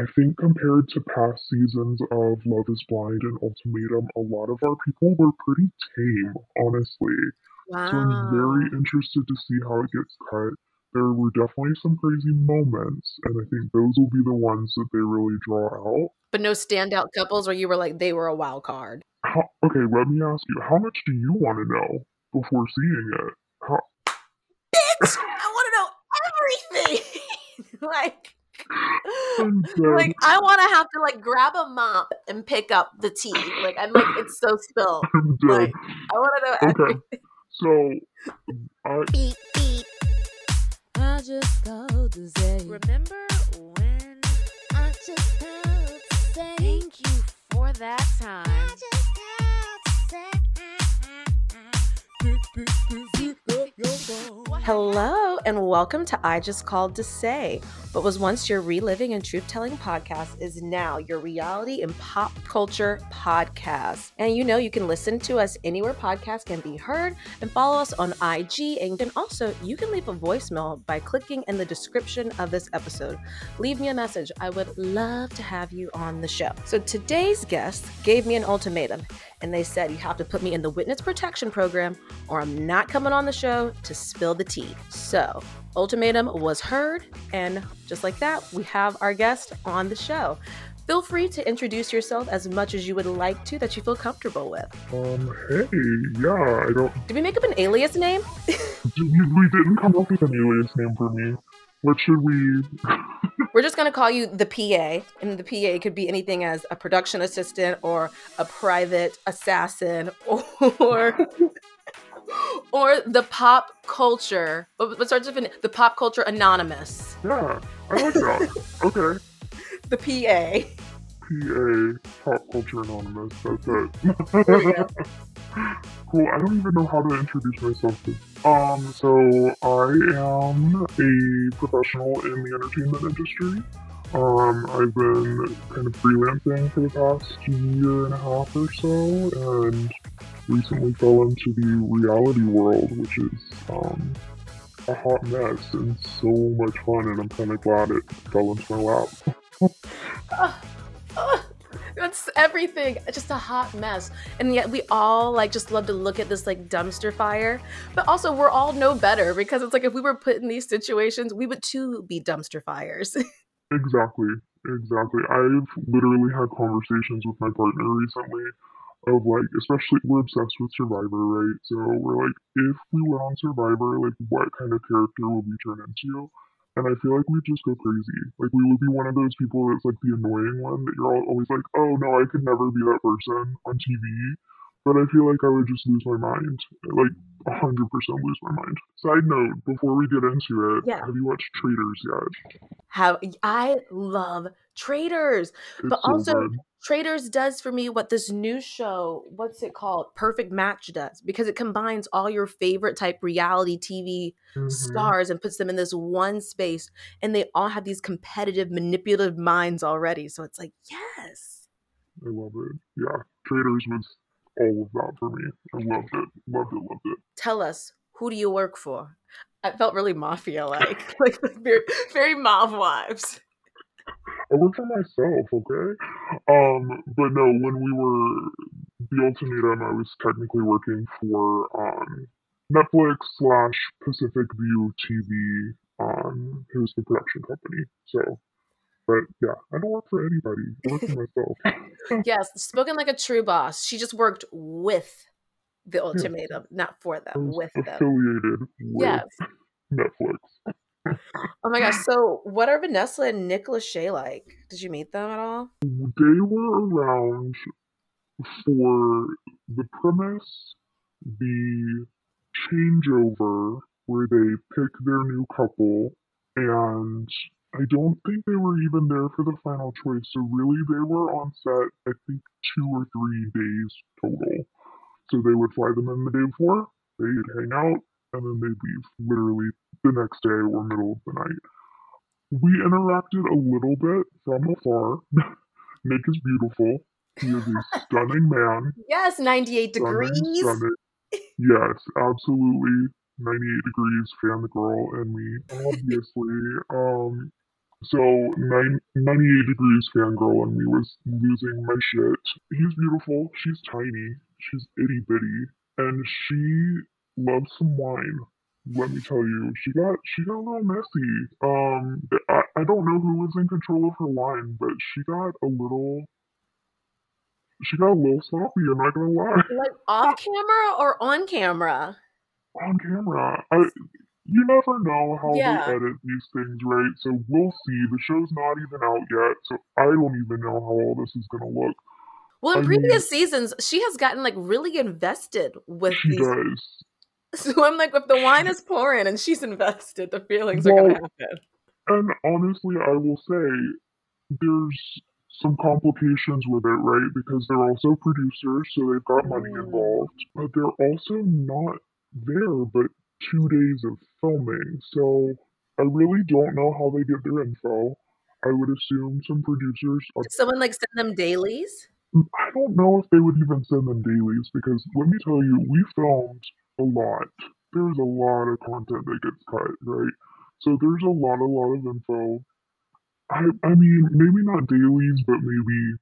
I think compared to past seasons of Love is Blind and Ultimatum, a lot of our people were pretty tame, honestly. Wow. So I'm very interested to see how it gets cut. There were definitely some crazy moments, and I think those will be the ones that they really draw out. But no standout couples where you were like, they were a wild card. How, okay, let me ask you, how much do you want to know before seeing it? How, Bitch! I want to know everything. like, like. I want to have to like grab a mop and pick up the tea. Like I'm like it's so spilled. I'm dead. Like I want to know Okay. everything. So, I, Beep beep. I just called to say Remember when? I just called to say Thank you for that time. I just called to say Hello and welcome to I Just Called to Say. What was once your reliving and truth telling podcast is now your reality and pop culture podcast. And you know you can listen to us anywhere podcasts can be heard and follow us on IG. And also you can leave a voicemail by clicking in the description of this episode. Leave me a message. I would love to have you on the show. So today's guest gave me an ultimatum and they said you have to put me in the witness protection program or I'm not coming on the show to spill the tea. So, ultimatum was heard, and just like that, we have our guest on the show. Feel free to introduce yourself as much as you would like to that you feel comfortable with. um, hey, yeah, I don't, Did we make up an alias name? we, didn't come up with an alias name for me. What should we, We're just gonna call you the PA, and the PA could be anything as a production assistant or a private assassin or or the pop culture. What what starts with an, the pop culture anonymous? yeah, I like that. Okay. The PA. PA, Pop Culture Anonymous, that's There you go. it. Cool, I don't even know how to introduce myself. To. Um, so I am a professional in the entertainment industry. Um, I've been kind of freelancing for the past year and a half or so, and recently fell into the reality world, which is um, a hot mess and so much fun, and I'm kind of glad it fell into my lap. It's everything. Just a hot mess. And yet we all like just love to look at this like dumpster fire. But also we're all no better because it's like if we were put in these situations, we would too be dumpster fires. Exactly, exactly. I've literally had conversations with my partner recently of like, especially we're obsessed with Survivor, right? So we're like, if we were on Survivor, like, what kind of character would we turn into? And I feel like we'd just go crazy. Like, we would be one of those people that's like the annoying one that you're always like, oh no, I could never be that person on TV. But I feel like I would just lose my mind. Like, 100% lose my mind. Side note, before we get into it, Yeah. have you watched Traitors yet? How I love Traitors. It's But so also good. Traitors does for me what this new show, what's it called? Perfect Match does because it combines all your favorite type reality TV Mhm. stars and puts them in this one space and they all have these competitive manipulative minds already. So it's like, yes. I love it. Yeah, Traitors was all of that for me. I loved it. Loved it. Loved it. Tell us, who do you work for? I felt really mafia like, like very, very mob wives. I work for myself, okay? Um, but no, when we were the ultimatum, I was technically working for um Netflix slash Pacific View TV, um, who's the production company. So, but yeah, I don't work for anybody. I work for myself. Yes, spoken like a true boss. She just worked with the ultimatum, not for them, with them. affiliated with Yes. Netflix. Oh my gosh. So, what are Vanessa and Nick Lachey like? Did you meet them at all? They were around for the premise, the changeover where they pick their new couple, and I don't think they were even there for the final choice. So really, they were on set. I think two or three days total. So they would fly them in the day before. They'd hang out, and then they'd leave. Literally the next day or middle of the night. We interacted a little bit from afar. Nick is beautiful. He is a stunning man. Yes, 98 Stunning, degrees. stunning. Yes, absolutely. 98 degrees, fan the girl, and me. Obviously. Um, So nine, 98 degrees fangirl and me was losing my shit. He's beautiful. She's tiny. She's itty bitty, and she loves some wine. Let me tell you, she got she got a little messy. Um, I, I don't know who was in control of her wine, but she got a little she got a little sloppy. I'm not gonna lie. Like off camera or on camera? On camera, I you never know how Yeah. they edit these things, right? So we'll see. The show's not even out yet, so I don't even know how all this is gonna look. Well, in I mean- previous seasons, she has gotten like really invested with She these. does. So I'm like, if the wine is pouring and she's invested, the feelings are Well, gonna happen. And honestly, I will say there's some complications with it, right? Because they're also producers, so they've got money Mm. involved, but they're also not there but two days of filming. So I really don't know how they get their info. I would assume some producers are Did someone like send them dailies? I don't know if they would even send them dailies because let me tell you, we filmed a lot. There's a lot of content that gets cut, right? So there's a lot, a lot of info. I, I mean, maybe not dailies, but maybe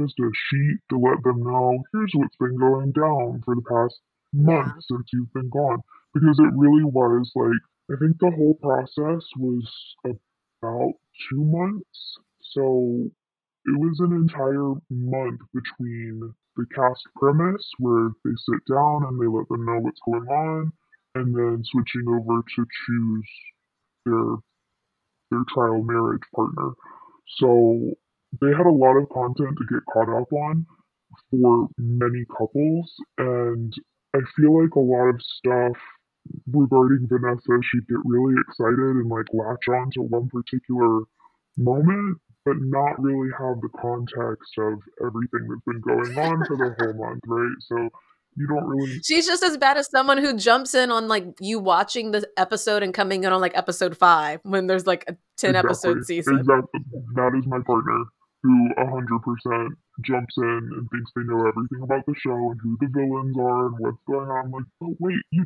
just a sheet to let them know here's what's been going down for the past month since you've been gone. Because it really was like, I think the whole process was about two months. So it was an entire month between the cast premise where they sit down and they let them know what's going on and then switching over to choose their their trial marriage partner so they had a lot of content to get caught up on for many couples and i feel like a lot of stuff regarding vanessa she'd get really excited and like latch on to one particular moment but not really have the context of everything that's been going on for the whole month, right? So you don't really She's just as bad as someone who jumps in on like you watching the episode and coming in on like episode five when there's like a 10 episode season. Exactly. That is my partner who a hundred percent jumps in and thinks they know everything about the show and who the villains are and what's going on. I'm like, but wait, you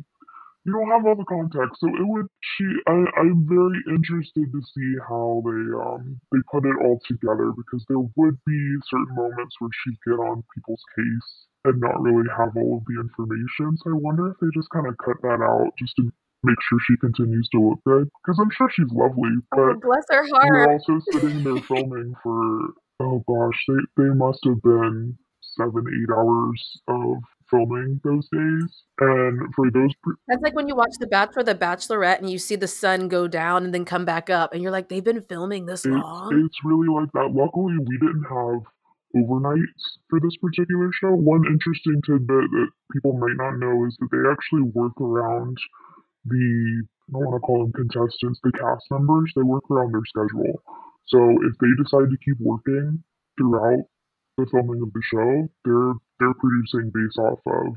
you don't have all the context. So it would she I, I'm very interested to see how they um they put it all together because there would be certain moments where she'd get on people's case and not really have all of the information. So I wonder if they just kind of cut that out just to make sure she continues to look good. Because I'm sure she's lovely, Oh, but bless her heart. we're also sitting there filming for oh gosh, they they must have been seven, eight hours of filming those days. And for those pre- That's like when you watch The Bachelor, The Bachelorette, and you see the sun go down and then come back up, and you're like, they've been filming this it's, long. it's really like that. Luckily we didn't have overnights for this particular show. One interesting tidbit that people might not know is that they actually work around the I don't want to call them contestants, the cast members, they work around their schedule. So if they decide to keep working throughout the filming of the show, they're they're producing based off of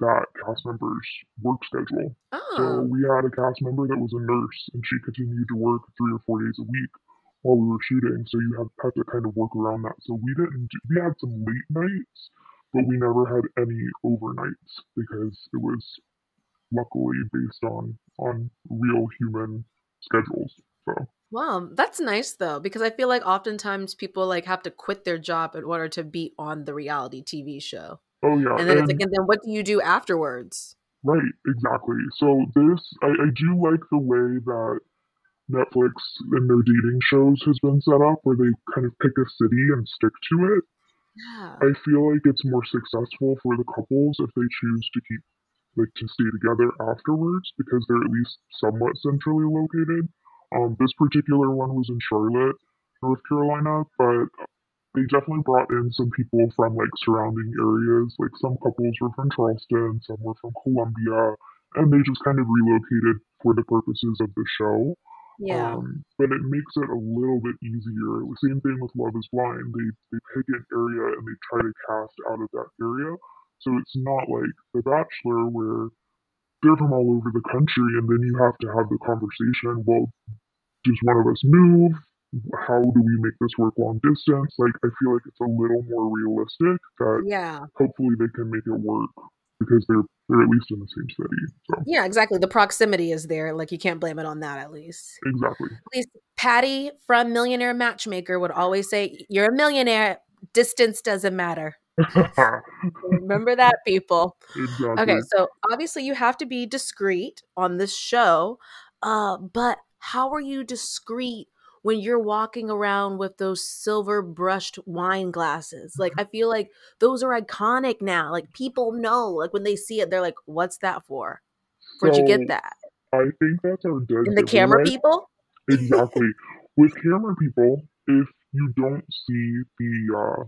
that cast member's work schedule. Oh. So we had a cast member that was a nurse and she continued to work three or four days a week while we were shooting. So you have had to kind of work around that. So we didn't do, we had some late nights, but we never had any overnights because it was luckily based on on real human schedules. So wow, that's nice though, because I feel like oftentimes people like have to quit their job in order to be on the reality TV show, oh yeah, and then it's like, and then what do you do afterwards? Right, exactly. So this, I, I do like the way that Netflix and their dating shows has been set up, where they kind of pick a city and stick to it. Yeah. I feel like it's more successful for the couples if they choose to keep, like, to stay together afterwards because they're at least somewhat centrally located. Um, this particular one was in Charlotte, North Carolina, but they definitely brought in some people from like surrounding areas. Like some couples were from Charleston, some were from Columbia, and they just kind of relocated for the purposes of the show. Yeah. Um, but it makes it a little bit easier. The Same thing with Love is Blind. They they pick an area and they try to cast out of that area. So it's not like The Bachelor where they're from all over the country and then you have to have the conversation, well, does one of us move? How do we make this work long distance? Like I feel like it's a little more realistic that yeah. hopefully they can make it work because they're they're at least in the same city. So Yeah, exactly. The proximity is there. Like you can't blame it on that at least. exactly. At least Patti from Millionaire Matchmaker would always say, You're a millionaire. Distance doesn't matter. Remember that, people. exactly. Okay, so obviously you have to be discreet on this show, uh, but how are you discreet when you're walking around with those silver brushed wine glasses? Like, I feel like those are iconic now. Like, people know, like, when they see it, they're like, what's that for? Where'd you get that? I think that's our dead In the camera people? Exactly. With camera people, if you don't see the uh,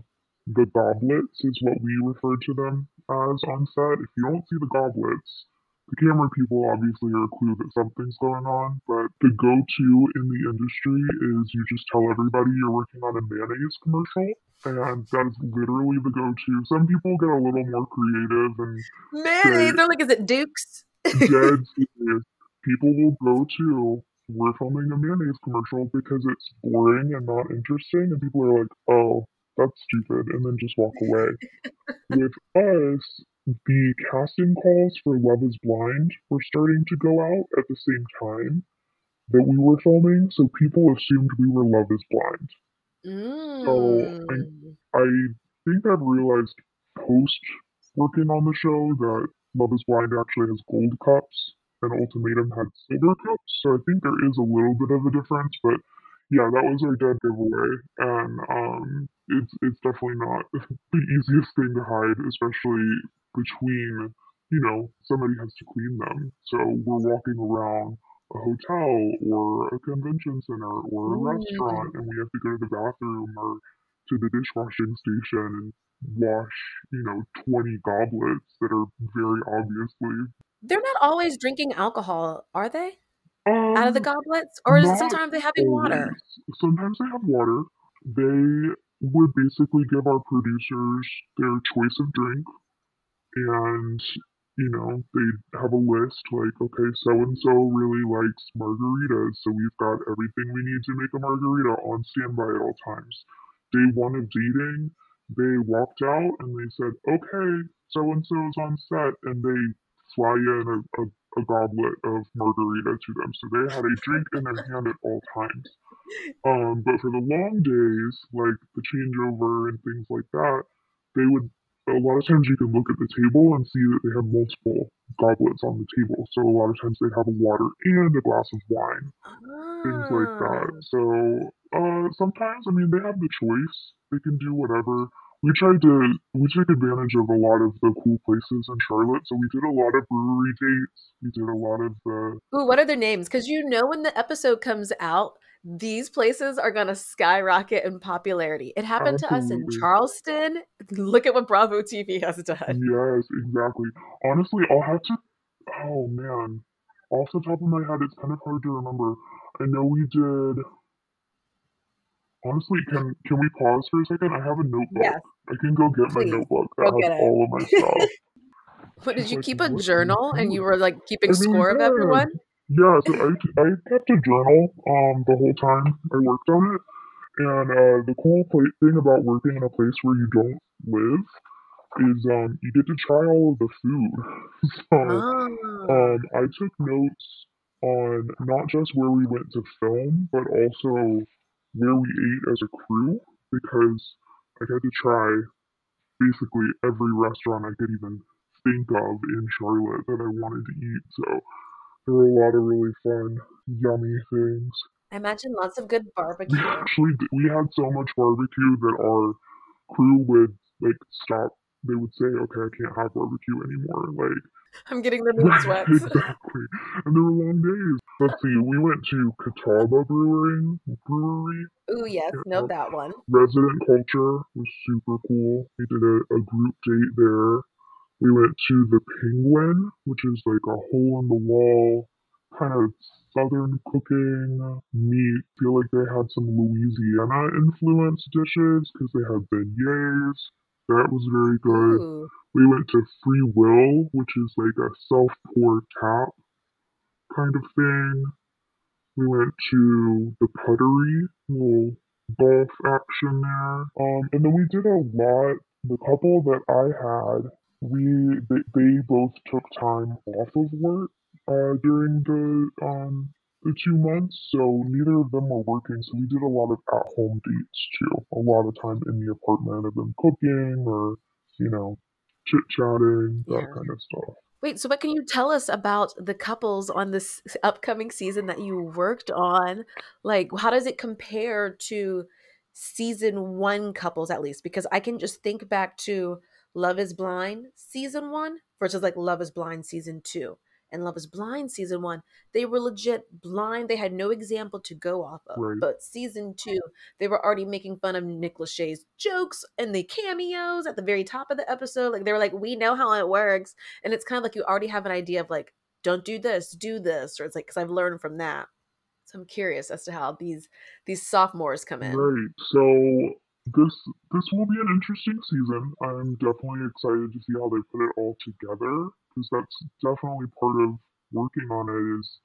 the goblets, is what we refer to them as on set. If you don't see the goblets, the camera people obviously are a clue that something's going on. But the go-to in the industry is you just tell everybody you're working on a mayonnaise commercial, and that is literally the go-to. Some people get a little more creative and Mayonnaise. They're like, is it Duke's? dead serious. People will go to we're filming a mayonnaise commercial because it's boring and not interesting, and people are like, "Oh, that's stupid," and then just walk away. With us, the casting calls for Love Is Blind were starting to go out at the same time that we were filming, so people assumed we were Love Is Blind. Mm. I think I've realized post working on the show that Love is Blind actually has gold cups and Ultimatum had silver cups. So I think there is a little bit of a difference, but yeah, that was our dead giveaway, and um, it's it's definitely not the easiest thing to hide, especially between you know somebody has to clean them. So we're walking around a hotel or a convention center or a restaurant, and we have to go to the bathroom or to the dishwashing station and wash, you know, 20 goblets that are very obviously They're not always drinking alcohol, are they? Out of the um, goblets? Or is it sometimes they having water? Sometimes they have water. They would basically give our producers their choice of drink, and you know they have a list like, okay, so and so really likes margaritas, so we've got everything we need to make a margarita on standby at all times. Day one of dating, they walked out and they said, okay, so and so is on set, and they fly in a, a, a goblet of margarita to them. So they had a drink in their hand at all times. Um, but for the long days, like the changeover and things like that, they would a lot of times you can look at the table and see that they have multiple goblets on the table. So a lot of times they'd have a water and a glass of wine, things like that. Ah. So uh, sometimes, I mean, they have the choice. They can do whatever. We tried to we took advantage of a lot of the cool places in Charlotte. So we did a lot of brewery dates. We did a lot of the Ooh, what are their names? Because you know when the episode comes out, these places are gonna skyrocket in popularity. It happened to us in Charleston. Look at what Bravo TV has done. Yes, exactly. Honestly, I'll have to. Oh man, off the top of my head, it's kind of hard to remember. I know we did. Honestly, can can we pause for a second? I have a notebook. Yes, I can go get please. my notebook Go that get has all of my stuff. What did you like, keep a journal and you were like I keeping really score of everyone? Yeah, so I, I kept a journal um the whole time I worked on it. And uh, the cool pla thing about working in a place where you don't live is um you get to try all of the food. so Ah. um I took notes on not just where we went to film, but also where we ate as a crew because I had to try basically every restaurant I could even think of in Charlotte that I wanted to eat. So there were a lot of really fun, yummy things. I imagine lots of good barbecue. We actually we had so much barbecue that our crew would like stop. They would say, "Okay, I can't have barbecue anymore." Like I'm getting the meat Right, sweats. exactly. And there were long days. Let's see, we went to Catawba Brewing Brewery. Ooh, yes, Yeah, know uh, that one. Resident Culture was super cool. We did a, a group date there. We went to the Penguin, which is like a hole in the wall kind of southern cooking meat. feel like they had some Louisiana influence dishes because they had beignets. That was very good. Ooh. We went to Free Will, which is like a self pour tap kind of thing. We went to the Puttery, little golf action there. Um, and then we did a lot. The couple that I had we they, they both took time off of work uh, during the um the two months, so neither of them were working. So we did a lot of at home dates too. A lot of time in the apartment of them cooking or you know chit chatting that Yeah. kind of stuff. Wait, so what can you tell us about the couples on this upcoming season that you worked on? Like, how does it compare to season one couples, at least? Because I can just think back to Love is Blind season one versus like Love is Blind season two. And Love is Blind season one, they were legit blind. They had no example to go off of. Right. But season two, they were already making fun of Nick Lachey's jokes and the cameos at the very top of the episode. Like, they were like, we know how it works and it's kind of like you already have an idea of like don't do this do this or it's like because i've learned from that so i'm curious as to how these these sophomores come in Right. So this this will be an interesting season. I'm definitely excited to see how they put it all together because that's definitely part of working on it is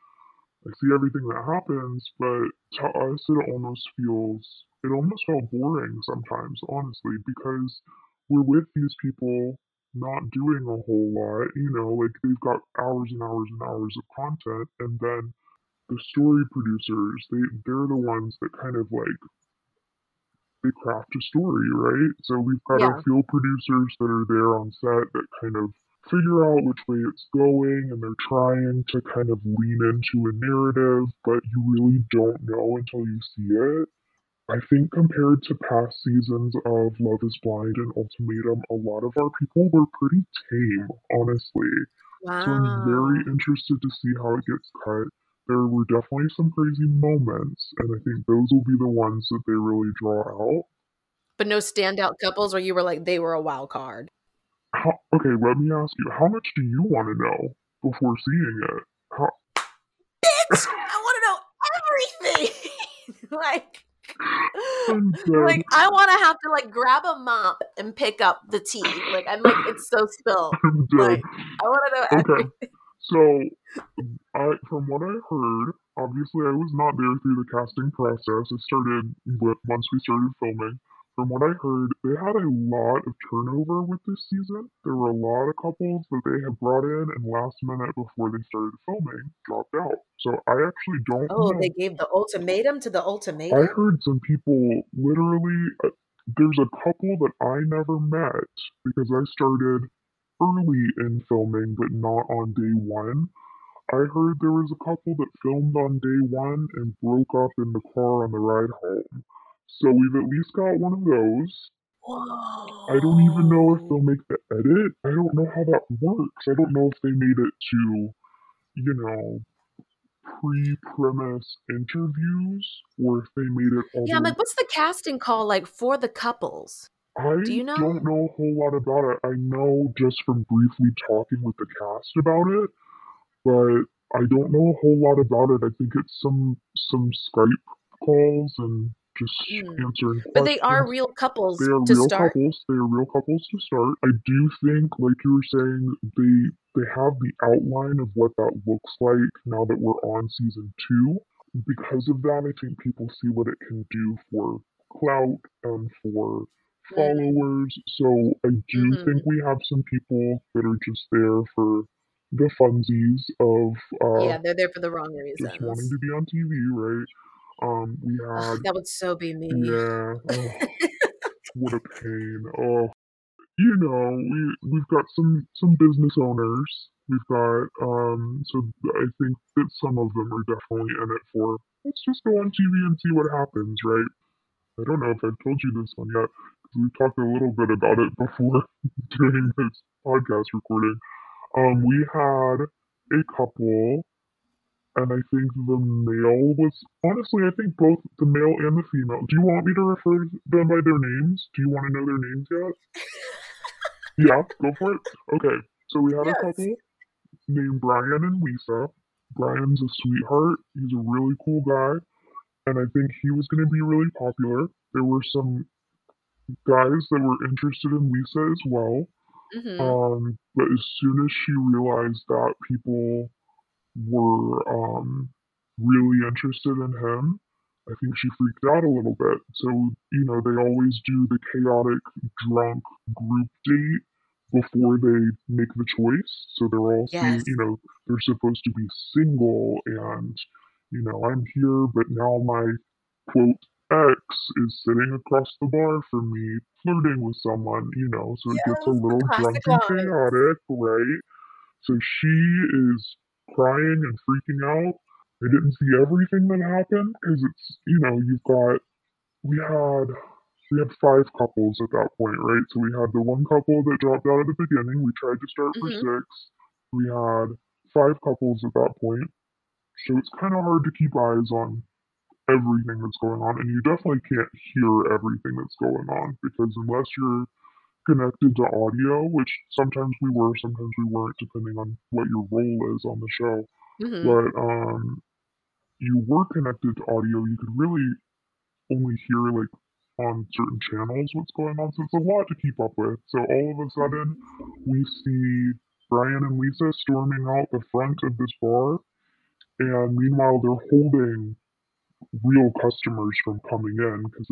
I see everything that happens, but to us it almost feels it almost felt boring sometimes, honestly, because we're with these people not doing a whole lot, you know, like they've got hours and hours and hours of content and then the story producers, they they're the ones that kind of like they craft a story, right? So we've got Yeah. our field producers that are there on set that kind of figure out which way it's going and they're trying to kind of lean into a narrative, but you really don't know until you see it. I think compared to past seasons of Love is Blind and Ultimatum, a lot of our people were pretty tame, honestly. Wow. So I'm very interested to see how it gets cut. There were definitely some crazy moments, and I think those will be the ones that they really draw out. but no standout couples where you were like they were a wild card How, okay, let me ask you, how much do you want to know before seeing it? How, bitch i want to know everything like like i want to have to like grab a mop and pick up the tea like i'm like it's so spilled I'm dead. like i want to know Okay. everything So, I, from what I heard, obviously I was not there through the casting process. It started once we started filming. From what I heard, they had a lot of turnover with this season. There were a lot of couples that they had brought in, and last minute before they started filming, dropped out. So I actually don't oh know. they gave the ultimatum to the ultimatum. I heard some people literally. Uh, there's a couple that I never met because I started early in filming, but not on day one. I heard there was a couple that filmed on day one and broke up in the car on the ride home. So we've at least got one of those. Whoa. I don't even know if they'll make the edit. I don't know how that works. I don't know if they made it to, you know, pre-premise interviews or if they made it all Yeah, I'm like, what's the casting call like for the couples? I Do you know? don't know a whole lot about it. I know just from briefly talking with the cast about it, but I don't know a whole lot about it. I think it's some some Skype calls and just Mm. answering. But they are real couples They are to real start. couples. They are real couples to start. I do think, like you were saying, they they have the outline of what that looks like now that we're on season two. Because of that, I think people see what it can do for clout and for Mm. followers. So I do Mhm. think we have some people that are just there for the funsies of uh, Yeah, they're there for the wrong reasons. just wanting to be on TV, right? Um, we had that would so be me. yeah. Oh, what a pain. Oh, you know, we we've got some some business owners. We've got um, so I think that some of them are definitely in it for let's just go on TV and see what happens, right? I don't know if I've told you this one yet because we talked a little bit about it before doing this podcast recording. Um, we had a couple and I think the male was honestly, I think both the male and the female. Do you want me to refer to them by their names? Do you want to know their names yet? Yeah, go for it. Okay, so we had a couple named Brian and Lisa. Brian's a sweetheart. He's a really cool guy, and I think he was going to be really popular. There were some guys that were interested in Lisa as well. hmm Um, but as soon as she realized that people were um, really interested in him, I think she freaked out a little bit. So, you know, they always do the chaotic drunk group date before they make the choice. So they're all Yes. you know, they're supposed to be single and, you know, I'm here, but now my quote ex is sitting across the bar from me, flirting with someone, you know, so it gets a little drunk and chaotic, right? So she is crying and freaking out. I didn't see everything that happened because it's, you know, you've got, we had, we had five couples at that point, right? So we had the one couple that dropped out at the beginning. We tried to start for Mhm. six. We had five couples at that point. So it's kind of hard to keep eyes on everything that's going on. And you definitely can't hear everything that's going on because unless you're connected to audio, which sometimes we were, sometimes we weren't, depending on what your role is on the show. Mhm. But um, you were connected to audio, you could really only hear like on certain channels what's going on. So it's a lot to keep up with. So all of a sudden, we see Brian and Lisa storming out the front of this bar, and meanwhile they're holding real customers from coming in because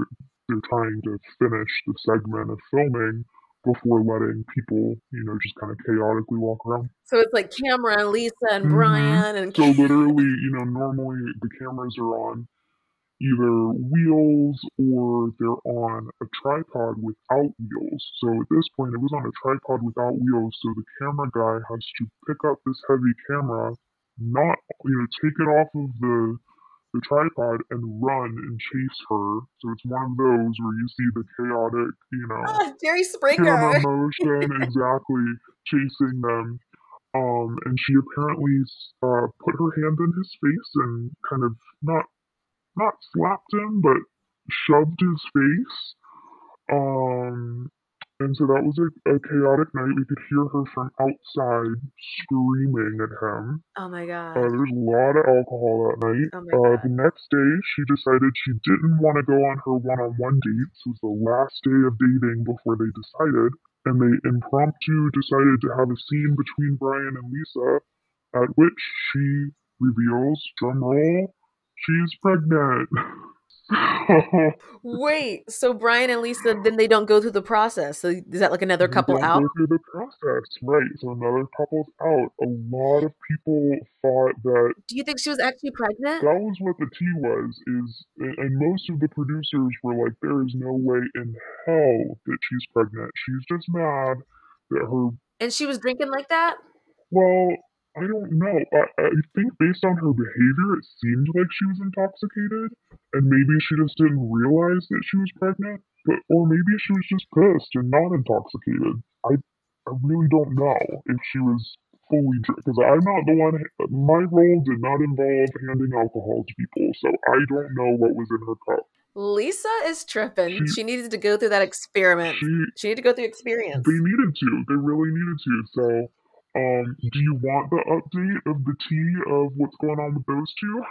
they're trying to finish the segment of filming before letting people, you know, just kind of chaotically walk around. So it's like Cameron, Lisa, and Mhm. Brian, and So literally, you know, normally the cameras are on either wheels or they're on a tripod without wheels. So at this point, it was on a tripod without wheels. So the camera guy has to pick up this heavy camera, not you know, take it off of the the tripod and run and chase her. So it's one of those where you see the chaotic, you know, Ah, Jerry camera Springer. motion exactly chasing them. Um, and she apparently uh, put her hand in his face and kind of not not slapped him, but shoved his face. Um, and so that was a, a chaotic night. We could hear her from outside screaming at him. Oh my god. Uh, there's a lot of alcohol that night. Oh my Uh, God. the next day, she decided she didn't want to go on her one-on-one date. This was the last day of dating before they decided, and they impromptu decided to have a scene between Brian and Lisa, at which she reveals, drum roll, she's pregnant. Wait, so Brian and Lisa then they don't go through the process. So is that like another They couple don't out? Go through the process, right? So another couple's out. A lot of people thought that Do you think she was actually pregnant? that was what the tea was is and and most of the producers were like there is no way in hell that she's pregnant she's just mad that her And she was drinking like that? well i don't know I, I think based on her behavior it seemed like she was intoxicated and maybe she just didn't realize that she was pregnant but or maybe she was just pissed and not intoxicated i i really don't know if she was fully drunk because i'm not the one my role did not involve handing alcohol to people so i don't know what was in her cup Lisa is tripping. She- She needed to go through that experiment. she She needed to go through experience. they needed to they really needed to so um do you want the update of the tea of what's going on with those two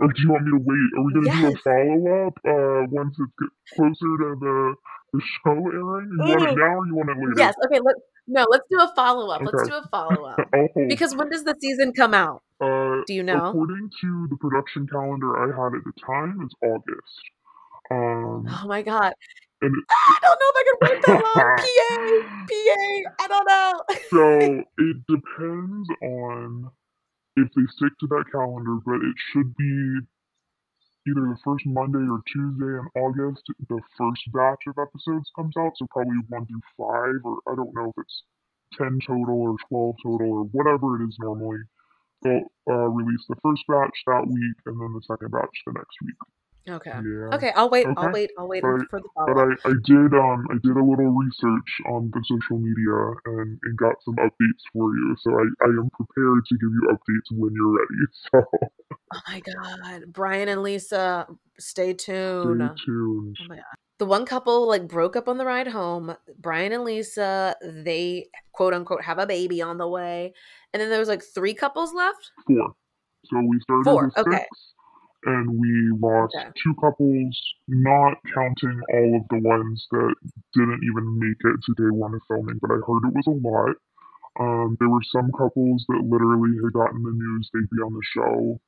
or do you want me to wait are we going to do a follow-up uh once it gets closer to the the show airing you want it Mm. now or you want it later Yes. Okay. Let no. Let's do a follow up. Let's do a follow up. i'll Because when does the season come out? uh Do you know? according to the production calendar i had at the time it's august um Oh my god. And I don't know if I can wait that long. PA, PA. I don't know. so it depends on if they stick to that calendar, but it should be either the first Monday or Tuesday in August. The first batch of episodes comes out, so probably one through five, or I don't know if it's ten total or twelve total or whatever it is normally. They'll uh, release the first batch that week, and then the second batch the next week. Okay. Yeah. Okay. I'll wait. I'll wait. I'll wait But- for the But follow up. I, I did um I did a little research on the social media and, and got some updates for you. So I, I am prepared to give you updates when you're ready. So Oh my god. Brian and Lisa, stay tuned. stay tuned. Oh my god. The one couple like broke up on the ride home. Brian and Lisa, they quote unquote have a baby on the way. And then there was like three couples left. Four. So we started Four, okay. six and we lost Okay. two couples, not counting all of the ones that didn't even make it to day one of filming, but I heard it was a lot. Um, there were some couples that literally had gotten the news they'd be on the show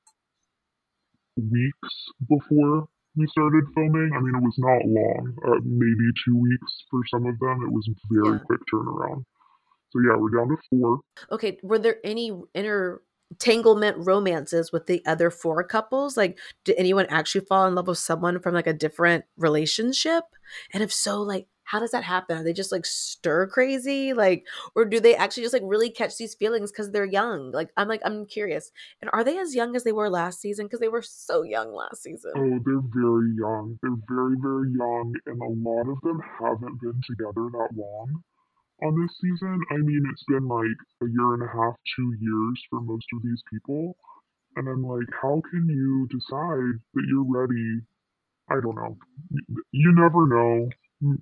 weeks before we started filming. I mean, it was not long, uh, maybe two weeks for some of them. It was very Yeah. quick turnaround. So yeah, we're down to four. Okay, were there any intertanglement romances with the other four couples? Like, did anyone actually fall in love with someone from like a different relationship? And if so, like, how does that happen? Are they just like stir crazy? Like, or do they actually just like really catch these feelings because they're young? Like, I'm like, I'm curious. And are they as young as they were last season? Because they were so young last season. Oh, they're very young. They're very, very young, and a lot of them haven't been together that long on this season. I mean, it's been like a year and a half, two years for most of these people. And I'm like, how can you decide that you're ready? I don't know. You never know.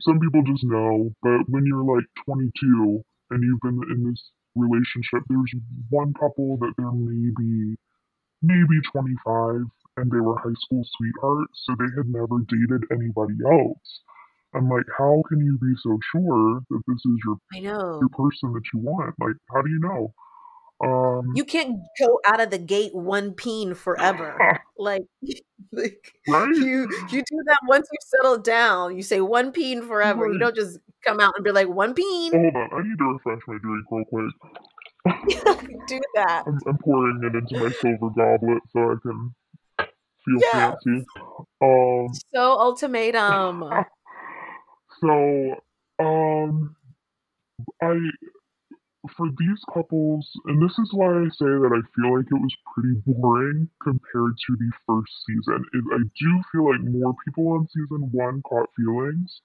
Some people just know, but when you're like 22 and you've been in this relationship, there's one couple that they're maybe maybe 25 and they were high school sweethearts, so they had never dated anybody else. I'm like, how can you be so sure that this is your I know. your person that you want? Like, how do you know? Um, You can't go out of the gate one peen forever. Like, like right? you you do that once you settle down. You say one peen forever. You don't just come out and be like one peen. Hold on, I need to refresh my drink real quick. do that. I'm, I'm pouring it into my silver goblet so I can feel fancy. Um, So ultimatum. So, um, I for these couples, and this is why I say that I feel like it was pretty boring compared to the first season. Is I do feel like more people on season one caught feelings.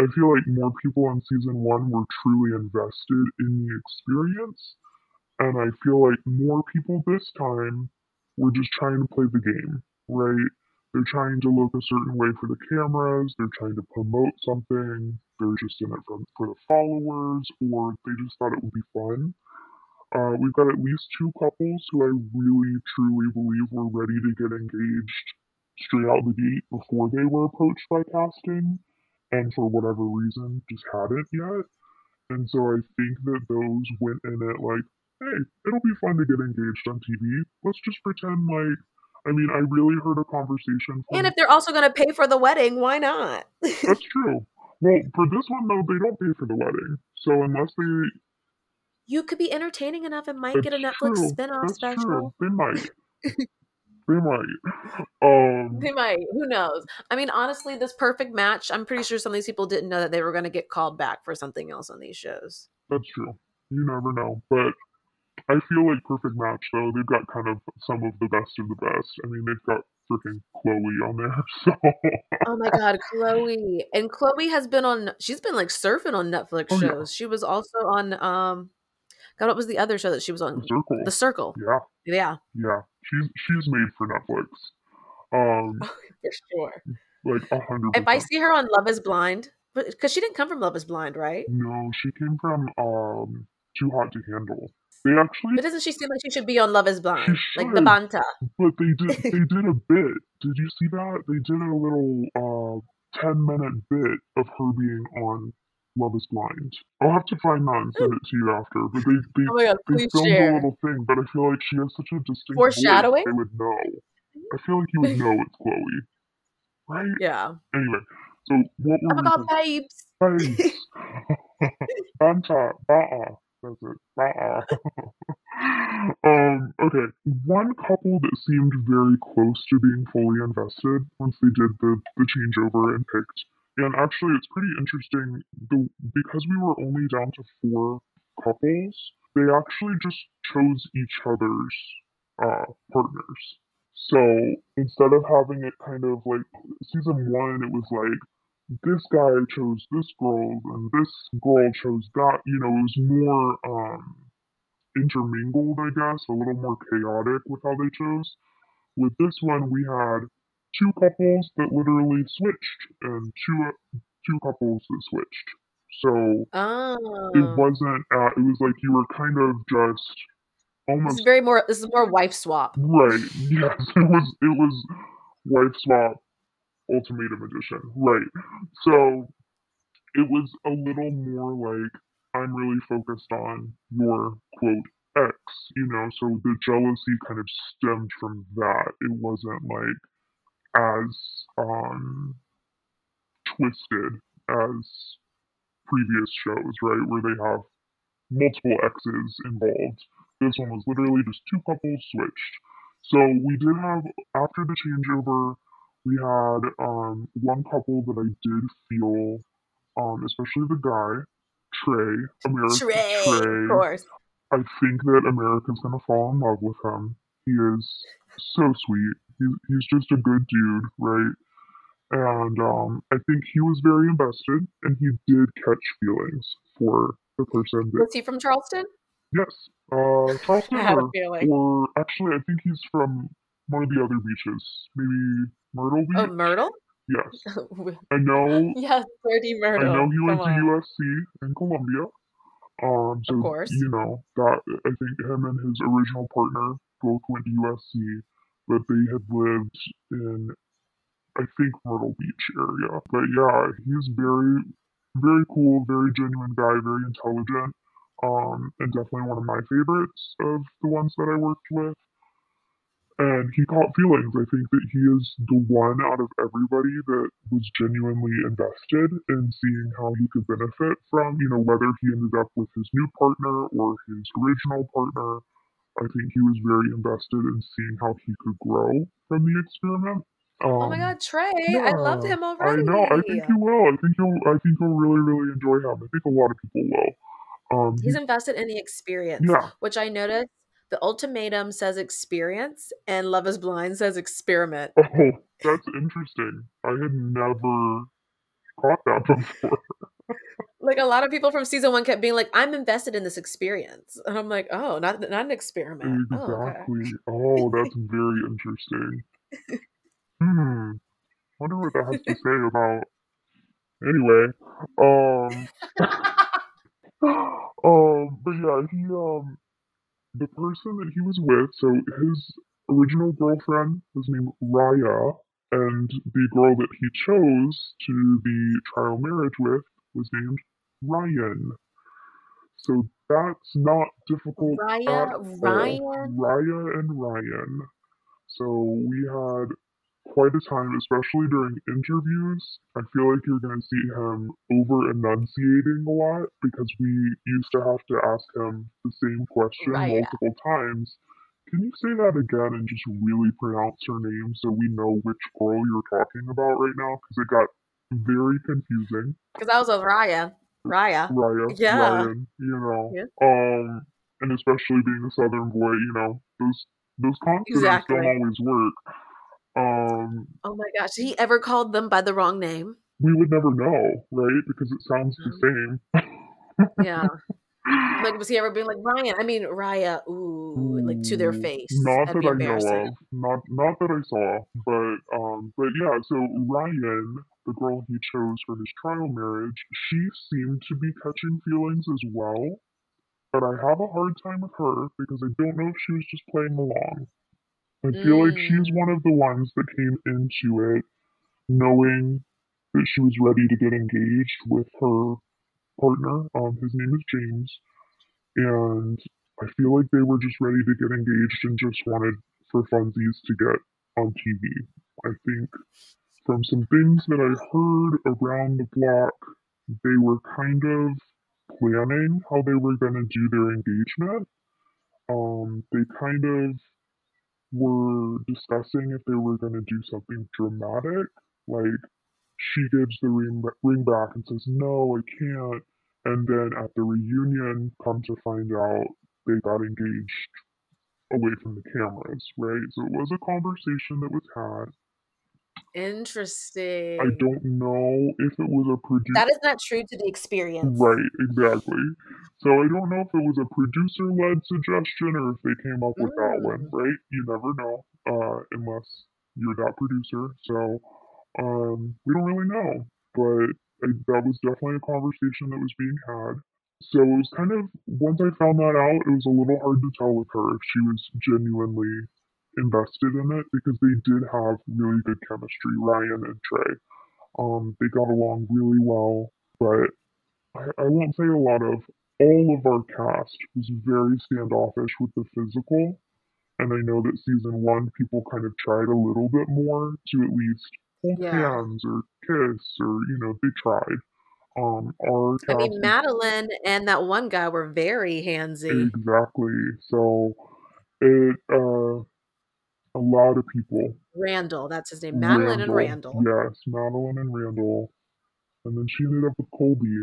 I feel like more people on season one were truly invested in the experience, and I feel like more people this time were just trying to play the game, right? They're trying to look a certain way for the cameras, they're trying to promote something, they're just in it for, for the followers, or they just thought it would be fun. Uh, we've got at least two couples who I really truly believe were ready to get engaged straight out the gate before they were approached by casting, and for whatever reason just hadn't yet. And so I think that those went in it like, hey, it'll be fun to get engaged on TV. Let's just pretend like. I mean, I really heard a conversation. And if they're also going to pay for the wedding, why not? that's true. Well, for this one though, they don't pay for the wedding. So unless they, you could be entertaining enough and might get a Netflix true. spin-off that's special. true. They might. they might. Um. They might. Who knows? I mean, honestly, this perfect match, I'm pretty sure some of these people didn't know that they were going to get called back for something else on these shows. That's true. You never know. But I feel like Perfect Match, though, they've got kind of some of the best of the best. I mean, they've got freaking Chloe on there. So, Oh my God, Chloe. And Chloe has been on, she's been like surfing on Netflix Oh, yeah. shows. She was also on, um, God, what was the other show that she was on? the circle. The Circle. Yeah, Yeah, yeah. She's she's made for Netflix. Um, for sure. like a hundred If I see her on Love is Blind, because she didn't come from Love is Blind, right? No, she came from um Too Hot to Handle. They actually, But doesn't she seem like she should be on Love is Blind? Like the. Banta. but they did they did a bit. Did you see that? They did a little uh ten minute bit of her being on Love Is Blind. I'll have to find that and send it to you after. But they they Oh God, they filmed a little thing, but I feel like she has such a distinct Foreshadowing? They would know. I feel like you would know it's Chloe, right? Yeah. Anyway, so what Oh were my God, babes. saying? Banta, Um, okay. One couple that seemed very close to being fully invested once they did the, the changeover and picked. And actually, it's pretty interesting. The, because we were only down to four couples, they actually just chose each other's uh, partners. So instead of having it kind of like season one, it was like this guy chose this girl and this girl chose that. You know, it was more um, intermingled, I guess, a little more chaotic with how they chose. With this one, we had two couples that literally switched and two two couples that switched. So Oh. it wasn't. Uh, it was like you were kind of just almost. This is very more. This is more wife swap. Right. Yes, it was it was wife swap ultimatum edition. Right. So it was a little more like I'm really focused on your quote X, you know, so the jealousy kind of stemmed from that. It wasn't like as um twisted as previous shows, right? Where they have multiple exes involved. This one was literally just two couples switched. So we did have after the changeover, we had um, one couple that I did feel, um, especially the guy, Trey, America Trey, Trey. of course. I think that America's gonna fall in love with him. He is so sweet. He's he's just a good dude, right? And um, I think he was very invested, and he did catch feelings for the person that. Was he from Charleston? Yes, uh, Charleston, I had a feeling. or actually, I think he's from one of the other beaches, maybe Myrtle Beach. Oh, Myrtle? Yes, I know. yes, Dirty Myrtle. I know he went to. USC in Columbia. Um, so course. you know that I think him and his original partner both went to USC, but they had lived in I think Myrtle Beach area. But yeah, he's very very cool, very genuine guy, very intelligent. Um, and definitely one of my favorites of the ones that I worked with. And he caught feelings. I think that he is the one out of everybody that was genuinely invested in seeing how he could benefit from, you know, whether he ended up with his new partner or his original partner. I think he was very invested in seeing how he could grow from the experiment. Oh my Um, God, Trey! I loved him already. I know. I think you will. I think you'll. I think you'll really, really enjoy him. I think a lot of people will. Um, He's he's, invested in the experience, yeah, which I noticed. The ultimatum says experience, and Love Is Blind says experiment. Oh, that's interesting. I had never caught that before. Like a lot of people from season one kept being like, "I'm invested in this experience," and I'm like, "Oh, not not an experiment." Oh, okay. Oh, that's very interesting. Hmm. Wonder what that has to say about. Anyway, um, um, but yeah, he um, the person that he was with, so his original girlfriend was named Raya, and the girl that he chose to be trial marriage with was named Ryan. So that's not difficult Raya, at all. Ryan. Raya and Ryan. So we had quite a time, especially during interviews. I feel like you're going to see him over enunciating a lot because we used to have to ask him the same question Raya. multiple times. Can you say that again and just really pronounce her name so we know which girl you're talking about right now? Because it got very confusing. Because I was with Raya. Raya. Raya, Yeah. Ryan, you know. Yeah. Um, and especially being a Southern boy, you know, those those consonants Exactly. don't always work. Um, Oh my gosh, he ever called them by the wrong name? we would never know, right? Because it sounds the same. Yeah. like, was he ever being like Ryan? I mean, Raya. Ooh, like to their face. Not That'd that I know of. Not not that I saw. But um but yeah, so Ryan, the girl he chose for his trial marriage, she seemed to be catching feelings as well. But I have a hard time with her because I don't know if she was just playing along. I feel like she's Mm. one of the ones that came into it knowing that she was ready to get engaged with her partner. Um, his name is James, and I feel like they were just ready to get engaged and just wanted for funsies to get on TV. I think from some things that I heard around the block, they were kind of planning how they were going to do their engagement. Um, they kind of were discussing if they were going to do something dramatic, like she gives the ring, ring back and says, No, I can't. And then at the reunion, come to find out they got engaged away from the cameras, right? So it was a conversation that was had. Interesting. I don't know if it was a producer. That is not true to the experience. Right, exactly. So I don't know if it was a producer led suggestion or if they came up with that one, Mm. right? You never know, uh, unless you're that producer. So um, we don't really know. But I, that was definitely a conversation that was being had. So it was kind of, once I found that out, it was a little hard to tell with her if she was genuinely invested in it because they did have really good chemistry, Ryan and Trey. Um, they got along really well, but I, I won't say a lot of all of our cast was very standoffish with the physical. And I know that season one, people kind of tried a little bit more to at least hold Yeah. hands or kiss or, you know, they tried. Um, our I mean, Madeline and that one guy were very handsy. exactly. So it uh, a lot of people. Randall, that's his name. Madeline and Randall. Yes, Madeline and Randall, and then she ended up with Colby.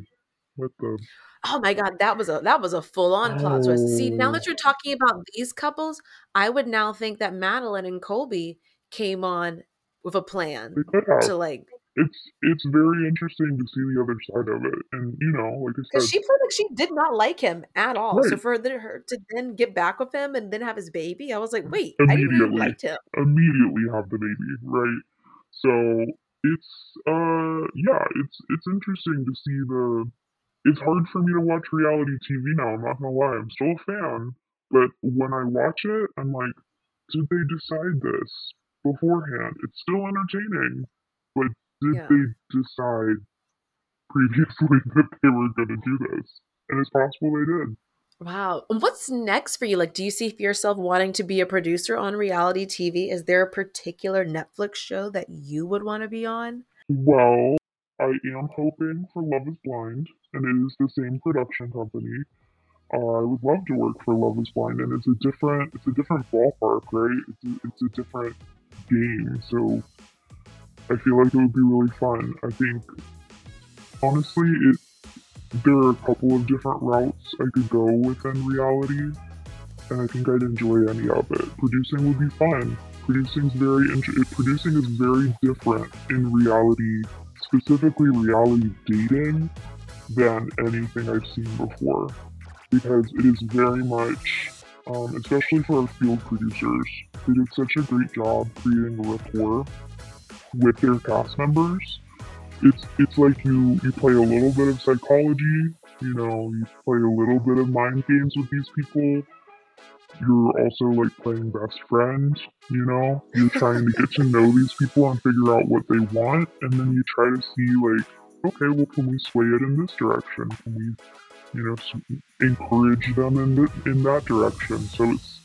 With the Oh my god, that was a that was a full on plot twist. See, now Oh. that you're talking about these couples, I would now think that Madeline and Colby came on with a plan they could have. to like it's it's very interesting to see the other side of it, and you know, like I because said, she played like she did not like him at all. So for the, her to then get back with him and then have his baby, I was like, wait, I didn't Immediately. like him. immediately have the baby, right? So it's uh yeah, it's it's interesting to see the it's hard for me to watch reality TV now, I'm not gonna lie. I'm still a fan. But when I watch it, I'm like, did they decide this beforehand? It's still entertaining. But did Yeah. they decide previously that they were gonna do this? And it's possible they did. Wow. What's next for you? Like, do you see yourself wanting to be a producer on reality TV? Is there a particular Netflix show that you would want to be on? Well, I am hoping for Love is Blind, and it is the same production company. Uh, I would love to work for Love is Blind, and it's a different, it's a different ballpark, right? It's a, it's a different game, so I feel like it would be really fun. I think, honestly, it there are a couple of different routes I could go within reality, and I think I'd enjoy any of it. Producing would be fun. Producing's very int- producing is very different in reality, specifically reality dating, than anything I've seen before, because it is very much, um, especially for our field producers, they did such a great job creating a rapport with their cast members. It's it's like you you play a little bit of psychology, you know, you play a little bit of mind games with these people. You're also like playing best friend, you know. You're trying to get to know these people and figure out what they want, and then you try to see like, okay, well, can we sway it in this direction? Can we, you know, encourage them in the, in that direction? So it's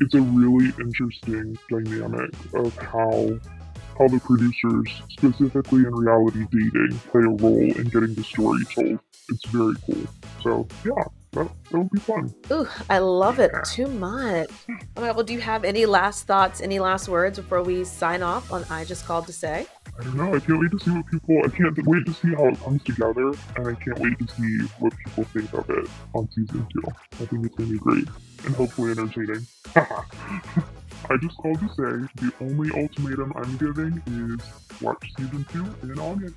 it's a really interesting dynamic of how how the producers, specifically in reality dating, play a role in getting the story told. It's very cool. So yeah, that, that would be fun. Ooh, I love it too much. All right, well, do you have any last thoughts, any last words before we sign off on I Just Called to Say? I don't know. I can't wait to see what people. I can't wait to see how it comes together, and I can't wait to see what people think of it on season two. I think it's gonna be great and hopefully entertaining. I just called to say the only ultimatum I'm giving is watch season two in August.